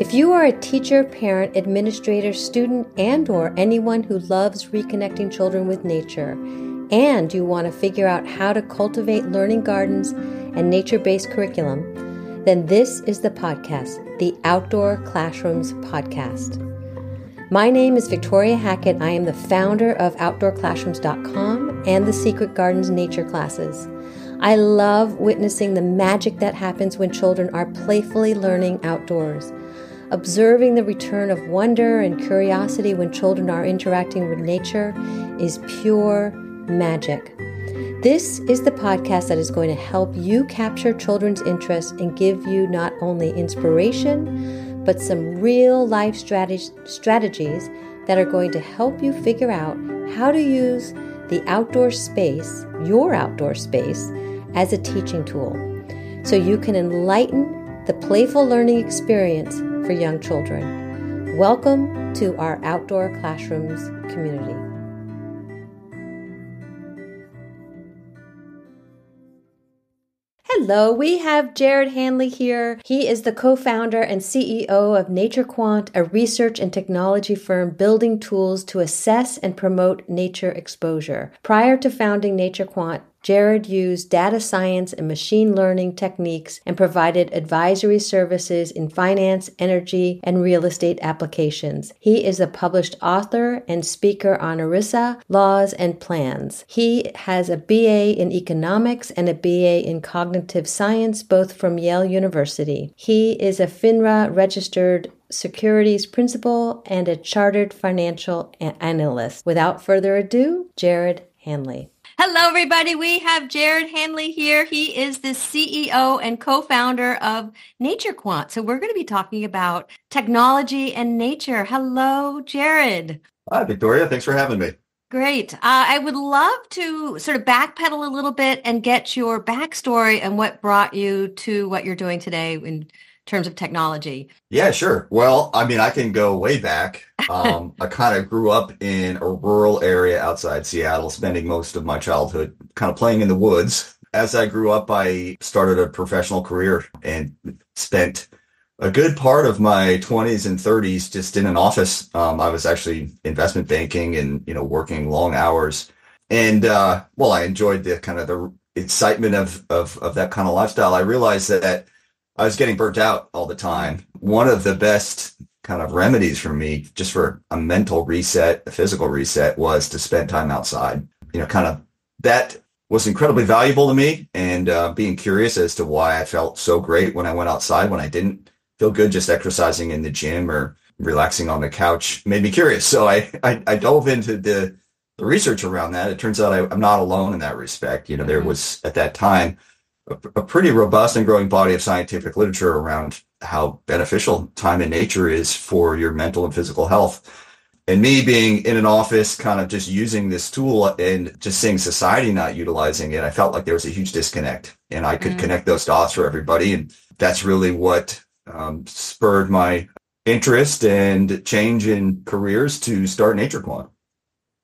If you are a teacher, parent, administrator, student, and or anyone who loves reconnecting children with nature, and you want to figure out how to cultivate learning gardens and nature-based curriculum, then this is the podcast, the Outdoor Classrooms podcast. My name is Victoria Hackett. I am the founder of OutdoorClassrooms.com and the Secret Gardens Nature Classes. I love witnessing the magic that happens when children are playfully learning outdoors. Observing the return of wonder and curiosity when children are interacting with nature is pure magic. This is the podcast that is going to help you capture children's interest and give you not only inspiration, but some real life strategies that are going to help you figure out how to use the outdoor space, your outdoor space, as a teaching tool so you can enlighten the playful learning experience for young children. Welcome to our Outdoor Classrooms community. Hello, we have Jared Hanley here. He is the co founder and CEO of NatureQuant, a research and technology firm building tools to assess and promote nature exposure. Prior to founding NatureQuant, Jared used data science and machine learning techniques and provided advisory services in finance, energy, and real estate applications. He is a published author and speaker on ERISA, laws, and plans. He has a BA in economics and a BA in cognitive science, both from Yale University. He is a FINRA registered securities principal and a chartered financial analyst. Without further ado, Jared Hanley. Hello, everybody. We have Jared Hanley here. He is the CEO and co-founder of Nature Quant. So we're going to be talking about technology and nature. Hello, Jared. Hi, Victoria. Thanks for having me. Great. Uh, I would love to sort of backpedal a little bit and get your backstory and what brought you to what you're doing today in terms of technology? Yeah, sure. Well, I mean, I can go way back. Um, I kind of grew up in a rural area outside Seattle, spending most of my childhood kind of playing in the woods. As I grew up, I started a professional career and spent a good part of my 20s and 30s just in an office. Um, I was actually investment banking and, you know, working long hours. And, uh, well, I enjoyed the kind of the excitement of, of, of that kind of lifestyle. I realized that I was getting burnt out all the time. One of the best kind of remedies for me, just for a mental reset, a physical reset, was to spend time outside. You know, kind of that was incredibly valuable to me and uh, being curious as to why I felt so great when I went outside when I didn't feel good just exercising in the gym or relaxing on the couch made me curious. So I, I, I dove into the, the research around that. It turns out I, am not alone in that respect. You know, there mm-hmm. was at that time a, a pretty robust and growing body of scientific literature around how beneficial time in nature is for your mental and physical health. And me being in an office, kind of just using this tool and just seeing society not utilizing it, I felt like there was a huge disconnect and I could mm. connect those dots for everybody. And that's really what um, spurred my interest and change in careers to start NatureQuant.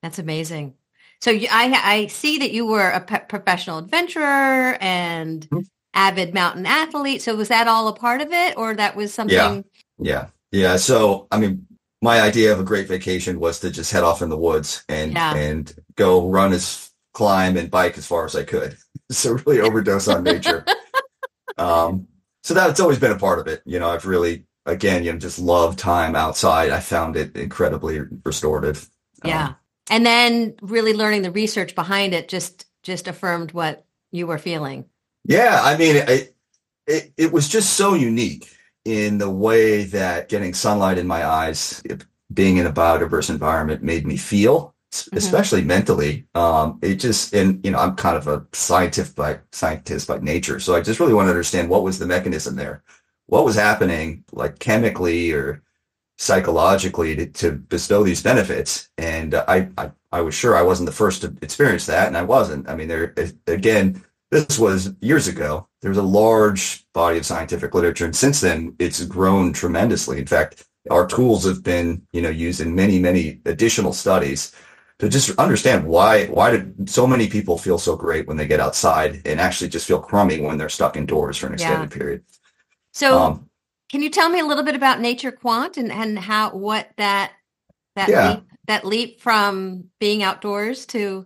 That's amazing. So I, I see that you were a professional adventurer and mm-hmm. avid mountain athlete. So was that all a part of it or that was something? Yeah. Yeah. Yeah. So, I mean, my idea of a great vacation was to just head off in the woods and, yeah. and go run as climb and bike as far as I could. so really overdose on nature. um, so that's always been a part of it. You know, I've really, again, you know, just love time outside. I found it incredibly restorative. Yeah. Um, and then really learning the research behind it just just affirmed what you were feeling. Yeah i mean it, it, it was just so unique in the way that getting sunlight in my eyes being in a biodiverse environment made me feel mm-hmm. especially mentally. Um, it just and you know i'm kind of a scientist by scientist by nature so i just really want to understand what was the mechanism there. What was happening like chemically or psychologically to, to bestow these benefits. And uh, I, I, I was sure I wasn't the first to experience that, and I wasn't. I mean, there again, this was years ago. There's a large body of scientific literature, and since then, it's grown tremendously. In fact, our tools have been, you know, used in many, many additional studies to just understand why why did so many people feel so great when they get outside and actually just feel crummy when they're stuck indoors for an extended yeah. period. So um, can you tell me a little bit about Nature Quant and, and how what that that yeah. leap, that leap from being outdoors to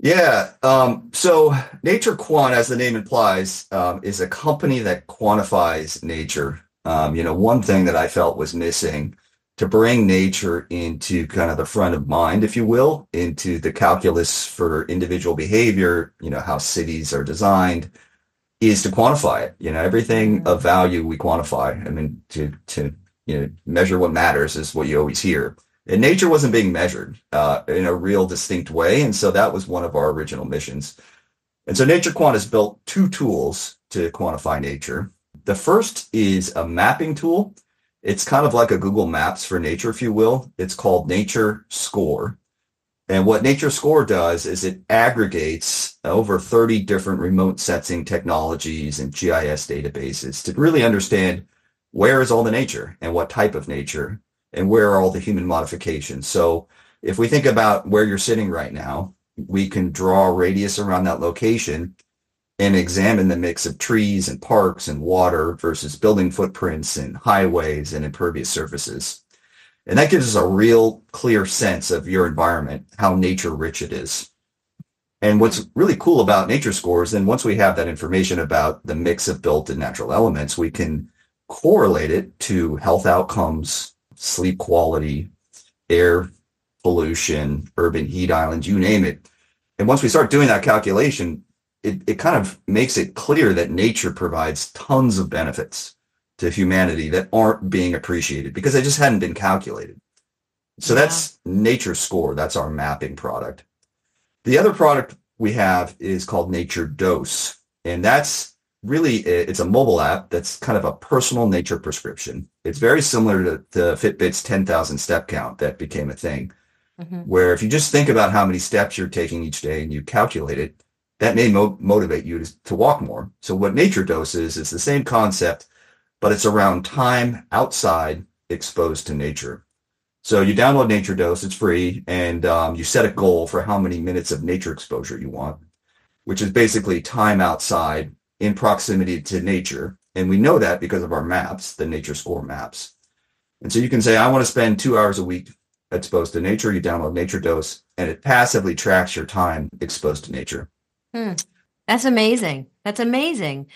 yeah. Um, so Nature Quant, as the name implies, um, is a company that quantifies nature. Um, you know, one thing that I felt was missing to bring nature into kind of the front of mind, if you will, into the calculus for individual behavior, you know, how cities are designed, is to quantify it. You know, everything mm-hmm. of value we quantify. I mean, to to you know measure what matters is what you always hear. And nature wasn't being measured uh, in a real distinct way, and so that was one of our original missions. And so Nature Quant has built two tools to quantify nature. The first is a mapping tool it's kind of like a Google Maps for nature, if you will. It's called Nature Score. And what Nature Score does is it aggregates over 30 different remote sensing technologies and GIS databases to really understand where is all the nature and what type of nature and where are all the human modifications. So if we think about where you're sitting right now, we can draw a radius around that location and examine the mix of trees and parks and water versus building footprints and highways and impervious surfaces. And that gives us a real clear sense of your environment, how nature rich it is. And what's really cool about nature scores, then once we have that information about the mix of built and natural elements, we can correlate it to health outcomes, sleep quality, air pollution, urban heat islands, you name it. And once we start doing that calculation, it, it kind of makes it clear that nature provides tons of benefits to humanity that aren't being appreciated because they just hadn't been calculated. So yeah. that's Nature Score. That's our mapping product. The other product we have is called Nature Dose. And that's really, it's a mobile app that's kind of a personal nature prescription. It's very similar to, to Fitbit's 10,000 step count that became a thing. Mm-hmm. Where if you just think about how many steps you're taking each day and you calculate it, that may mo- motivate you to, to walk more. So what nature dose is, is the same concept, but it's around time outside exposed to nature. So you download Nature Dose, it's free, and um, you set a goal for how many minutes of nature exposure you want, which is basically time outside in proximity to nature. And we know that because of our maps, the nature score maps. And so you can say, I want to spend two hours a week exposed to nature. You download Nature Dose, and it passively tracks your time exposed to nature. Hmm. That's amazing. That's amazing.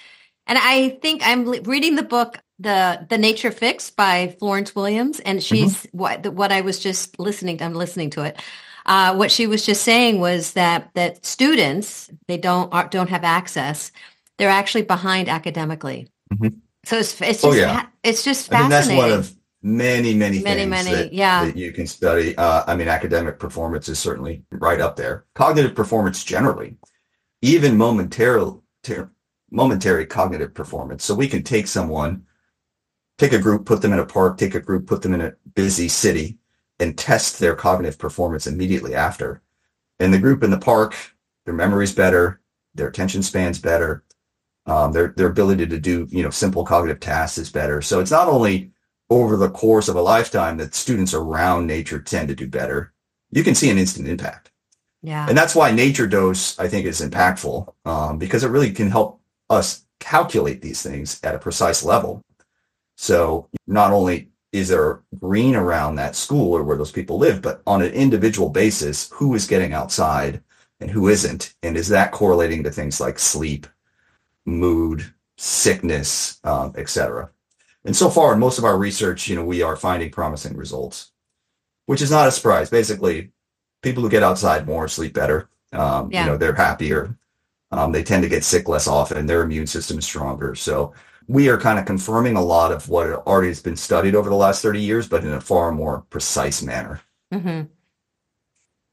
And I think I'm reading the book the the Nature Fix by Florence Williams, and mm-hmm. she's mm-hmm. what what I was just listening. I'm listening to it. Uh, what she was just saying was that that students they don't are, don't have access. They're actually behind academically. Mm-hmm. So it's it's oh, just oh, yeah. it's just fascinating. I mean, that's one of many many many things many that, yeah that you can study. Uh, I mean, academic performance is certainly right up there. Cognitive performance generally even momentary, momentary cognitive performance. So we can take someone, take a group, put them in a park, take a group, put them in a busy city, and test their cognitive performance immediately after. And the group in the park, their memory's better, their attention span's better, um, their their ability to do you know simple cognitive tasks is better. So it's not only over the course of a lifetime that students around nature tend to do better. You can see an instant impact. Yeah. And that's why nature dose, I think, is impactful um, because it really can help us calculate these things at a precise level. So not only is there green around that school or where those people live, but on an individual basis, who is getting outside and who isn't? And is that correlating to things like sleep, mood, sickness, um, etc.? And so far in most of our research, you know, we are finding promising results, which is not a surprise. Basically, people who get outside more sleep better. Um, yeah. You know, they're happier. Um, they tend to get sick less often. Their immune system is stronger. So we are kind of confirming a lot of what already has been studied over the last 30 years, but in a far more precise manner. Mm-hmm.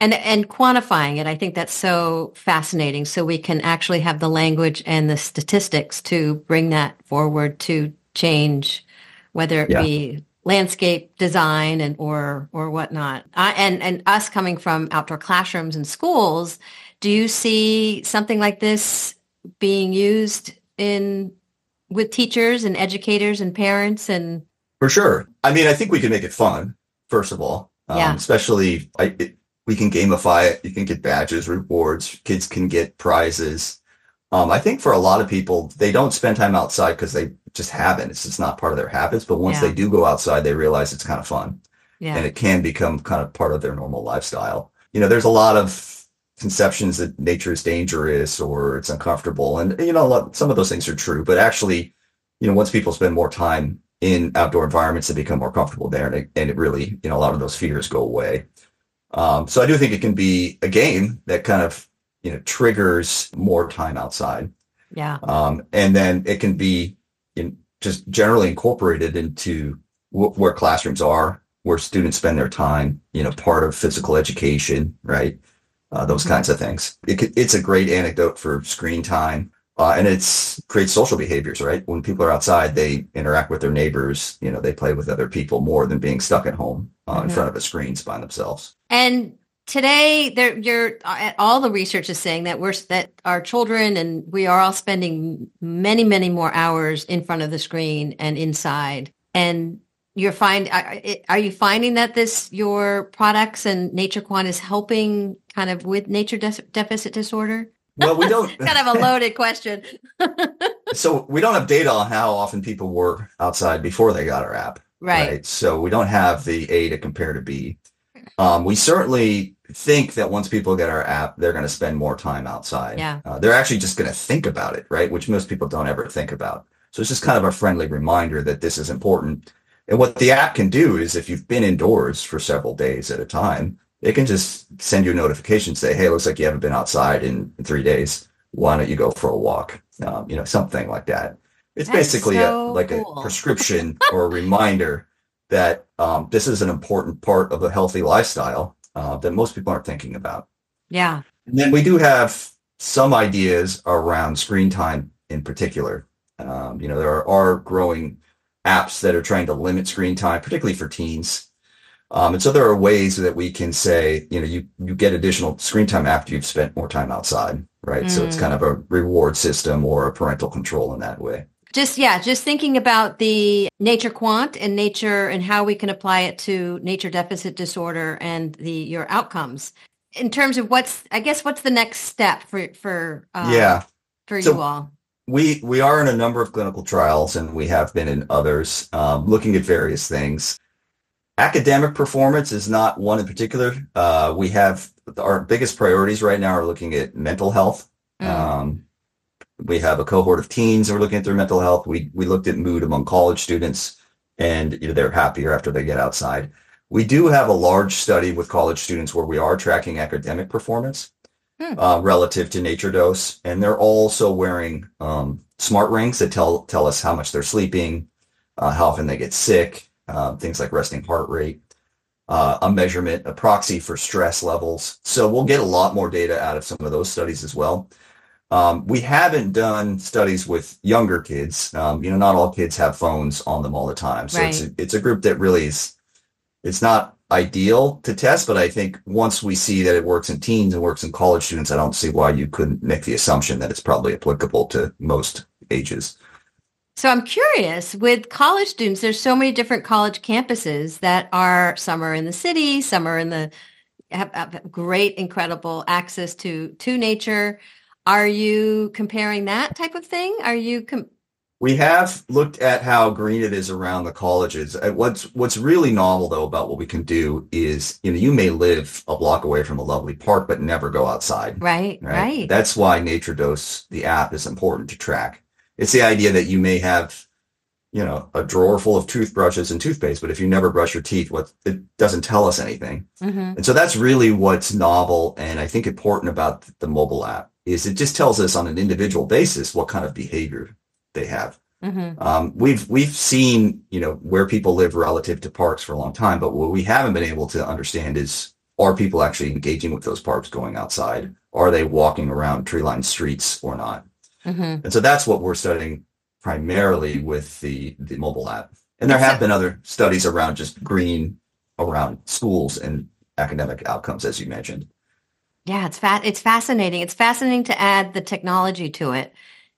And and quantifying it, I think that's so fascinating. So we can actually have the language and the statistics to bring that forward to change, whether it yeah. be landscape design and or or whatnot. Uh, and and us coming from outdoor classrooms and schools, do you see something like this being used in with teachers and educators and parents and for sure. I mean, I think we can make it fun. First of all, um, yeah. especially I, it, we can gamify it. You can get badges, rewards. Kids can get prizes. Um, I think for a lot of people, they don't spend time outside because they just haven't. It's just not part of their habits. But once Yeah. they do go outside, they realize it's kind of fun Yeah. and it can become kind of part of their normal lifestyle. You know, there's a lot of conceptions that nature is dangerous or it's uncomfortable. And, you know, a lot- some of those things are true, but actually, you know, once people spend more time in outdoor environments, they become more comfortable there and it, and it really, you know, a lot of those fears go away. Um, so I do think it can be a game that kind of, you know, triggers more time outside. yeah. Um, and then it can be in, just generally incorporated into wh- where classrooms are, where students spend their time, you know, part of physical education, right? Uh, those Mhm. kinds of things. It could, it's a great anecdote for screen time. Uh, and it's creates social behaviors, right? When people are outside, they interact with their neighbors, you know, they play with other people more than being stuck at home uh, in Mhm. front of a screens by themselves. And today, there, you're uh, all the research is saying that we're that our children and we are all spending many, many more hours in front of the screen and inside. And you're find are you finding that this your products and Nature Quant is helping kind of with nature de- deficit disorder? Well, we don't kind of a loaded question. so we don't have data on how often people were outside before they got our app. right. So we don't have the A to compare to B. Um, we certainly think that once people get our app, they're going to spend more time outside. Yeah. Uh, they're actually just going to think about it, right? Which most people don't ever think about. So it's just kind of a friendly reminder that this is important. And what the app can do is if you've been indoors for several days at a time, it can just send you a notification, say, hey, looks like you haven't been outside in three days. Why don't you go for a walk? Um, you know, something like that. It's That's basically so a, like cool. a prescription or a reminder that um, this is an important part of a healthy lifestyle uh, that most people aren't thinking about. Yeah. And then we do have some ideas around screen time in particular. Um, you know, there are growing apps that are trying to limit screen time, particularly for teens. Um, and so there are ways that we can say, you know, you, you get additional screen time after you've spent more time outside, right? So it's Mm. kind of a reward system or a parental control in that way. Just yeah, just thinking about the nature quant and nature and how we can apply it to nature deficit disorder and the your outcomes in terms of what's I guess what's the next step for for uh, yeah. for So- you all. We we are in a number of clinical trials, and we have been in others, um, looking at various things. Academic performance is not one in particular. Uh, we have our biggest priorities right now are looking at mental health. Mm. Um, we have a cohort of teens who are looking at their mental health. We we looked at mood among college students, and you know, they're happier after they get outside. We do have a large study with college students where we are tracking academic performance Hmm. uh, relative to nature dose, and they're also wearing um, smart rings that tell tell us how much they're sleeping, uh, how often they get sick, uh, things like resting heart rate, uh, a measurement, a proxy for stress levels. So we'll get a lot more data out of some of those studies as well. Um, we haven't done studies with younger kids. Um, you know, not all kids have phones on them all the time, so it's a, it's a group that really is. It's not ideal to test, but I think once we see that it works in teens and works in college students, I don't see why you couldn't make the assumption that it's probably applicable to most ages. So I'm curious with college students, there's so many different college campuses that are some are in the city, some are in the have, have great, incredible access to to nature. Are you comparing that type of thing? Are you com- We have looked at how green it is around the colleges. Uh, What's what's really novel though about what we can do is, you know, you may live a block away from a lovely park but never go outside. right, Right. right, That's why Nature Dose, the app, is important to track. It's the idea that you may have, you know, a drawer full of toothbrushes and toothpaste, but if you never brush your teeth, what it doesn't tell us anything. hmm And so that's really what's novel and I think important about the mobile app is it just tells us on an individual basis what kind of behavior they have. hmm Um, we've we've seen you know where people live relative to parks for a long time, but what we haven't been able to understand is are people actually engaging with those parks, going outside? Are they walking around tree-lined streets or not? hmm And so that's what we're studying primarily with the the mobile app. And there have been other studies around just green around schools and academic outcomes, as you mentioned. Yeah, it's fa- it's fascinating. It's fascinating to add the technology to it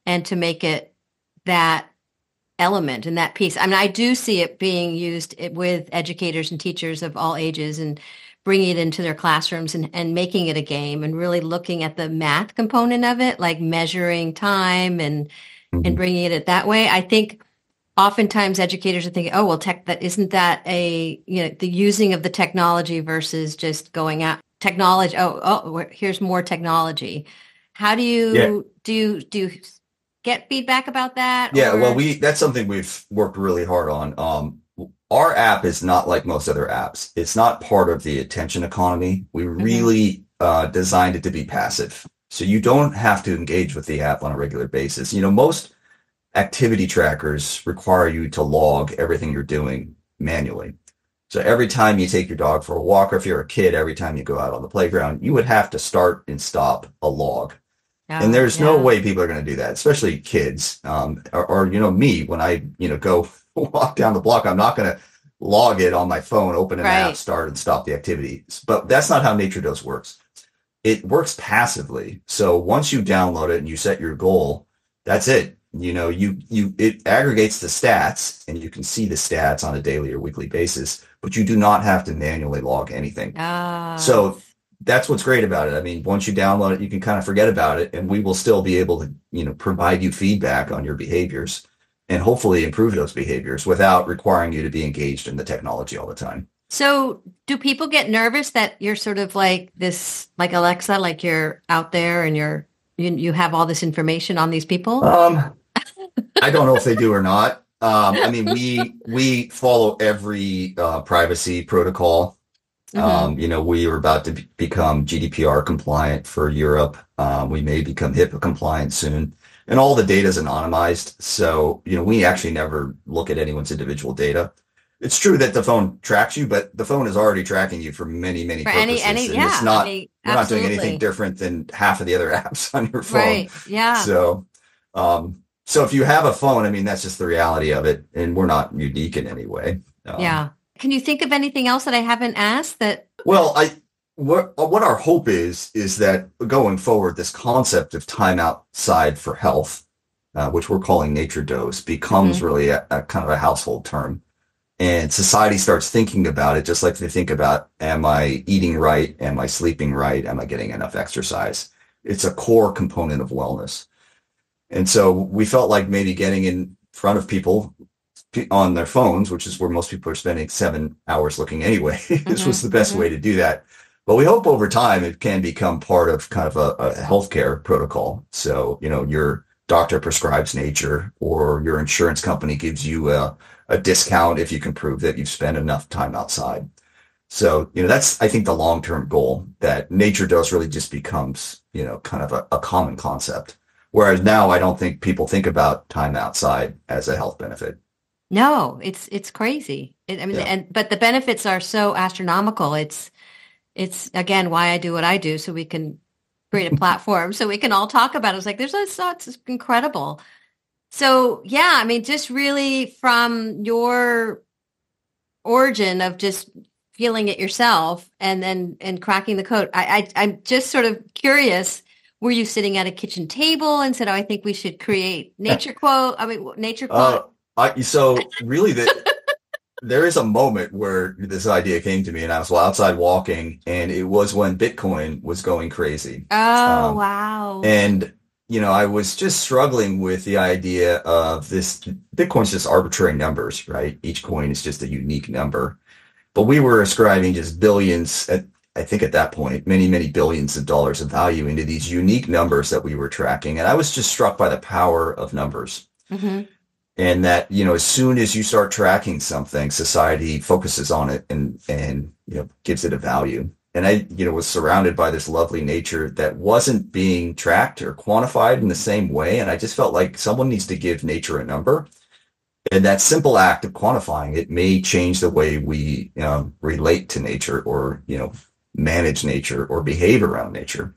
and to make it that element and that piece. I mean, I do see it being used with educators and teachers of all ages and bringing it into their classrooms and, and making it a game and really looking at the math component of it, like measuring time and and mm-hmm. bringing it that way. I think oftentimes educators are thinking, oh, well, tech, that isn't that a, you know, the using of the technology versus just going out technology. Oh, oh, here's more technology. How do you, yeah. do you, do you get feedback about that? Yeah. Or? Well, we, that's something we've worked really hard on. Um, our app is not like most other apps. It's not part of the attention economy. We mm-hmm. really uh, designed it to be passive. So you don't have to engage with the app on a regular basis. You know, most activity trackers require you to log everything you're doing manually. So every time you take your dog for a walk, or if you're a kid, every time you go out on the playground, you would have to start and stop a log. And there's yeah. no way people are going to do that, especially kids. Um, or, or, you know, me, when I, you know, go walk down the block, I'm not going to log it on my phone, open an right. app, start and stop the activity. But that's not how Nature Dose works. It works passively. So once you download it and you set your goal, that's it you know you you it aggregates the stats and you can see the stats on a daily or weekly basis but you do not have to manually log anything oh. so that's what's great about it i mean once you download it you can kind of forget about it and we will still be able to you know provide you feedback on your behaviors and hopefully improve those behaviors without requiring you to be engaged in the technology all the time so do people get nervous that you're sort of like this like alexa like you're out there and you're you, you have all this information on these people um I don't know if they do or not. Um, I mean, we we follow every uh, privacy protocol. Mm-hmm. Um, you know, we are about to be- become GDPR compliant for Europe. Um, we may become HIPAA compliant soon, and all the data is anonymized. So, you know, we actually never look at anyone's individual data. It's true that the phone tracks you, but the phone is already tracking you for many, many for purposes. Any, any, yeah, it's not, any, we're not doing anything different than half of the other apps on your phone. Right. Yeah. So, um, so if you have a phone, I mean, that's just the reality of it. And we're not unique in any way. Um, yeah. Can you think of anything else that I haven't asked that? Well, I, what, what our hope is, is that going forward, this concept of time outside for health, uh, which we're calling nature dose becomes mm-hmm. really a, a kind of a household term and society starts thinking about it just like they think about am i eating right am i sleeping right am i getting enough exercise it's a core component of wellness and so we felt like maybe getting in front of people on their phones, which is where most people are spending seven hours looking anyway. Mm-hmm, this was the best mm-hmm. way to do that. But we hope over time it can become part of kind of a, a healthcare protocol. So, you know, your doctor prescribes nature or your insurance company gives you a, a discount if you can prove that you've spent enough time outside. So, you know, that's, I think, the long term goal that nature dose really just becomes, you know, kind of a, a common concept. Whereas now I don't think people think about time outside as a health benefit. No, it's it's crazy. It, I mean, yeah. and but the benefits are so astronomical. It's it's again why I do what I do, so we can create a platform, so we can all talk about it. It's like there's a thoughts, it's incredible. So yeah, I mean, just really from your origin of just feeling it yourself and then and cracking the code. I, I I'm just sort of curious were you sitting at a kitchen table and said, "Oh, I think we should create nature quote"? I mean, nature quote. Uh, I, so really, that there is a moment where this idea came to me, and I was outside walking, and it was when Bitcoin was going crazy. Oh um, wow! And you know, I was just struggling with the idea of this. Bitcoin's just arbitrary numbers, right? Each coin is just a unique number. But we were ascribing just billions at I think at that point, many, many billions of dollars of value into these unique numbers that we were tracking. And I was just struck by the power of numbers. Mm-hmm. And that, you know, as soon as you start tracking something, society focuses on it and, and, you know, gives it a value. And I, you know, was surrounded by this lovely nature that wasn't being tracked or quantified in the same way. And I just felt like someone needs to give nature a number. And that simple act of quantifying it may change the way we um, relate to nature or, you know, manage nature or behave around nature.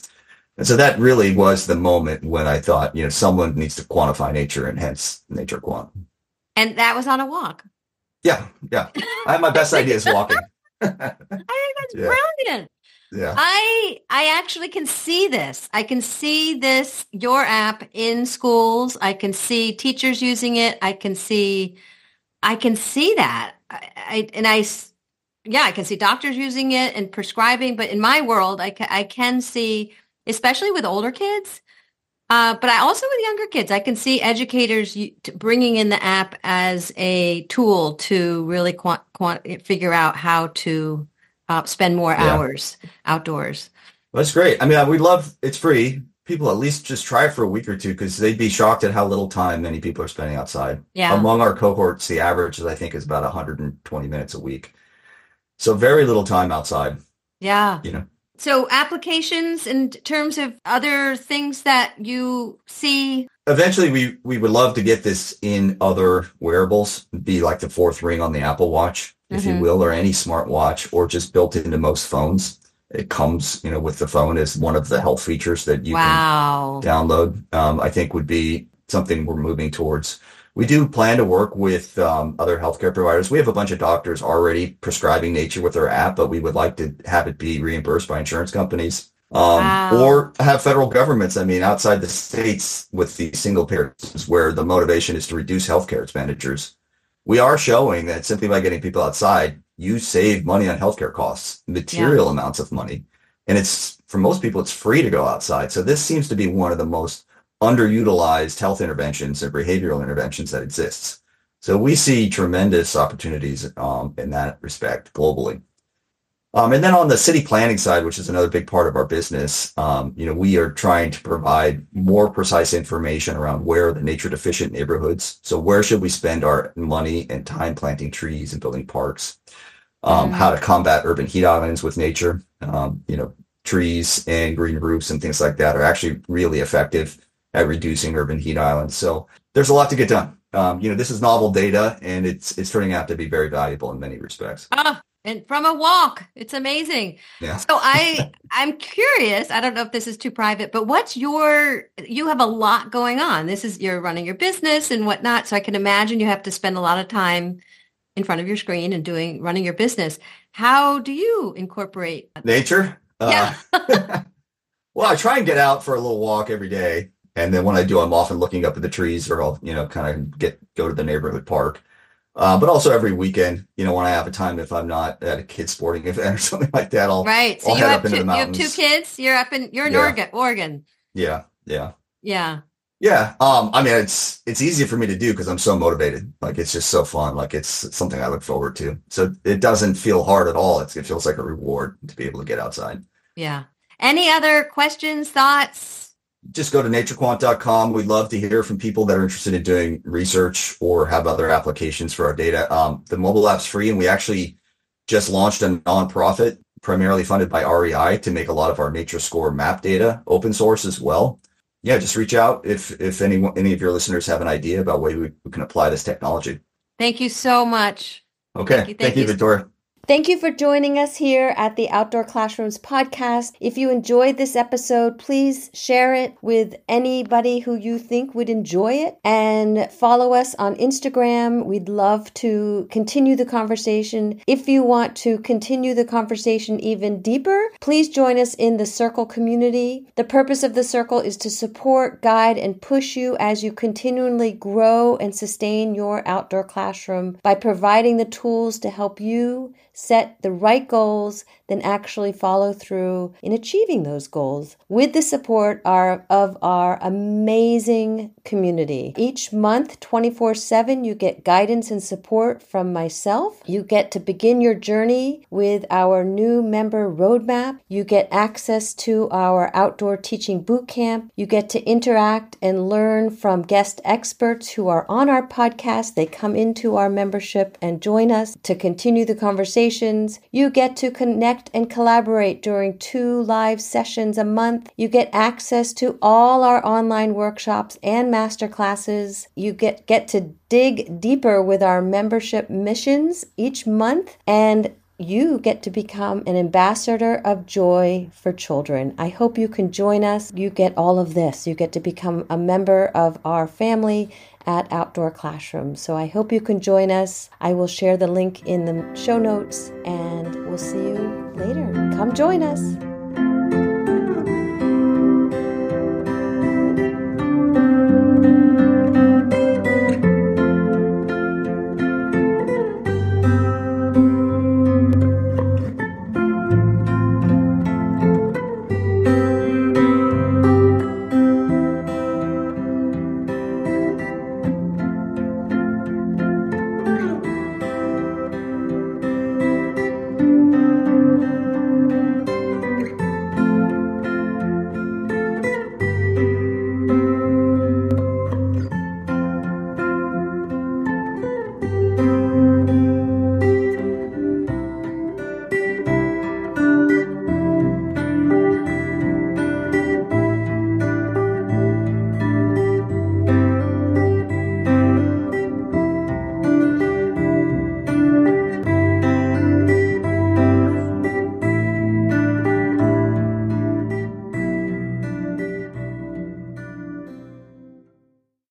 And so that really was the moment when I thought, you know, someone needs to quantify nature and hence nature quant. And that was on a walk. Yeah, yeah. I have my best ideas walking. I think that's yeah. brilliant. Yeah. I I actually can see this. I can see this your app in schools. I can see teachers using it. I can see I can see that. I, I and I yeah, I can see doctors using it and prescribing, but in my world, I, ca- I can see, especially with older kids, Uh, but I also with younger kids, I can see educators bringing in the app as a tool to really quant, quant, figure out how to uh, spend more yeah. hours outdoors. That's great. I mean, we love it's free. People at least just try it for a week or two because they'd be shocked at how little time many people are spending outside. Yeah. Among our cohorts, the average is I think is about 120 minutes a week. So very little time outside. Yeah. You know. So applications in terms of other things that you see. Eventually, we we would love to get this in other wearables, be like the fourth ring on the Apple Watch, if mm-hmm. you will, or any smartwatch, or just built into most phones. It comes, you know, with the phone as one of the health features that you wow. can download. Um, I think would be something we're moving towards. We do plan to work with um, other healthcare providers. We have a bunch of doctors already prescribing nature with our app, but we would like to have it be reimbursed by insurance companies um, wow. or have federal governments. I mean, outside the states with the single payer where the motivation is to reduce healthcare expenditures. We are showing that simply by getting people outside, you save money on healthcare costs, material yeah. amounts of money. And it's for most people, it's free to go outside. So this seems to be one of the most underutilized health interventions and behavioral interventions that exists. So we see tremendous opportunities um, in that respect globally. Um, and then on the city planning side, which is another big part of our business, um, you know, we are trying to provide more precise information around where are the nature deficient neighborhoods. So where should we spend our money and time planting trees and building parks? Um, mm. How to combat urban heat islands with nature. Um, you know, trees and green roofs and things like that are actually really effective at reducing urban heat islands. So there's a lot to get done. Um, you know, this is novel data, and it's it's turning out to be very valuable in many respects. Ah, and from a walk, it's amazing. Yeah. So I I'm curious. I don't know if this is too private, but what's your? You have a lot going on. This is you're running your business and whatnot. So I can imagine you have to spend a lot of time in front of your screen and doing running your business. How do you incorporate nature? Yeah. Uh, well, I try and get out for a little walk every day. And then when I do, I'm often looking up at the trees or I'll, you know, kind of get, go to the neighborhood park. Uh, but also every weekend, you know, when I have a time, if I'm not at a kid sporting event or something like that, I'll, right. So I'll you, have two, you have two kids. You're up in, you're in yeah. Oregon, Oregon. Yeah. Yeah. Yeah. Yeah. Um, I mean, it's, it's easy for me to do because I'm so motivated. Like it's just so fun. Like it's something I look forward to. So it doesn't feel hard at all. It's, it feels like a reward to be able to get outside. Yeah. Any other questions, thoughts? Just go to naturequant.com. We'd love to hear from people that are interested in doing research or have other applications for our data. Um, the mobile app's free, and we actually just launched a nonprofit primarily funded by REI to make a lot of our Nature Score map data open source as well. Yeah, just reach out if if any any of your listeners have an idea about way we, we can apply this technology. Thank you so much. Okay, thank you, thank thank you, you Victoria. Thank you for joining us here at the Outdoor Classrooms podcast. If you enjoyed this episode, please share it with anybody who you think would enjoy it and follow us on Instagram. We'd love to continue the conversation. If you want to continue the conversation even deeper, please join us in the Circle community. The purpose of the Circle is to support, guide, and push you as you continually grow and sustain your outdoor classroom by providing the tools to help you set the right goals, then actually follow through in achieving those goals with the support uh, of our amazing community. Each month, 24 7, you get guidance and support from myself. You get to begin your journey with our new member roadmap. You get access to our outdoor teaching boot camp. You get to interact and learn from guest experts who are on our podcast. They come into our membership and join us to continue the conversations. You get to connect and collaborate during two live sessions a month. You get access to all our online workshops and masterclasses. You get, get to dig deeper with our membership missions each month and you get to become an ambassador of joy for children. I hope you can join us. You get all of this. You get to become a member of our family at Outdoor Classroom. So I hope you can join us. I will share the link in the show notes and we'll see you later. Come join us.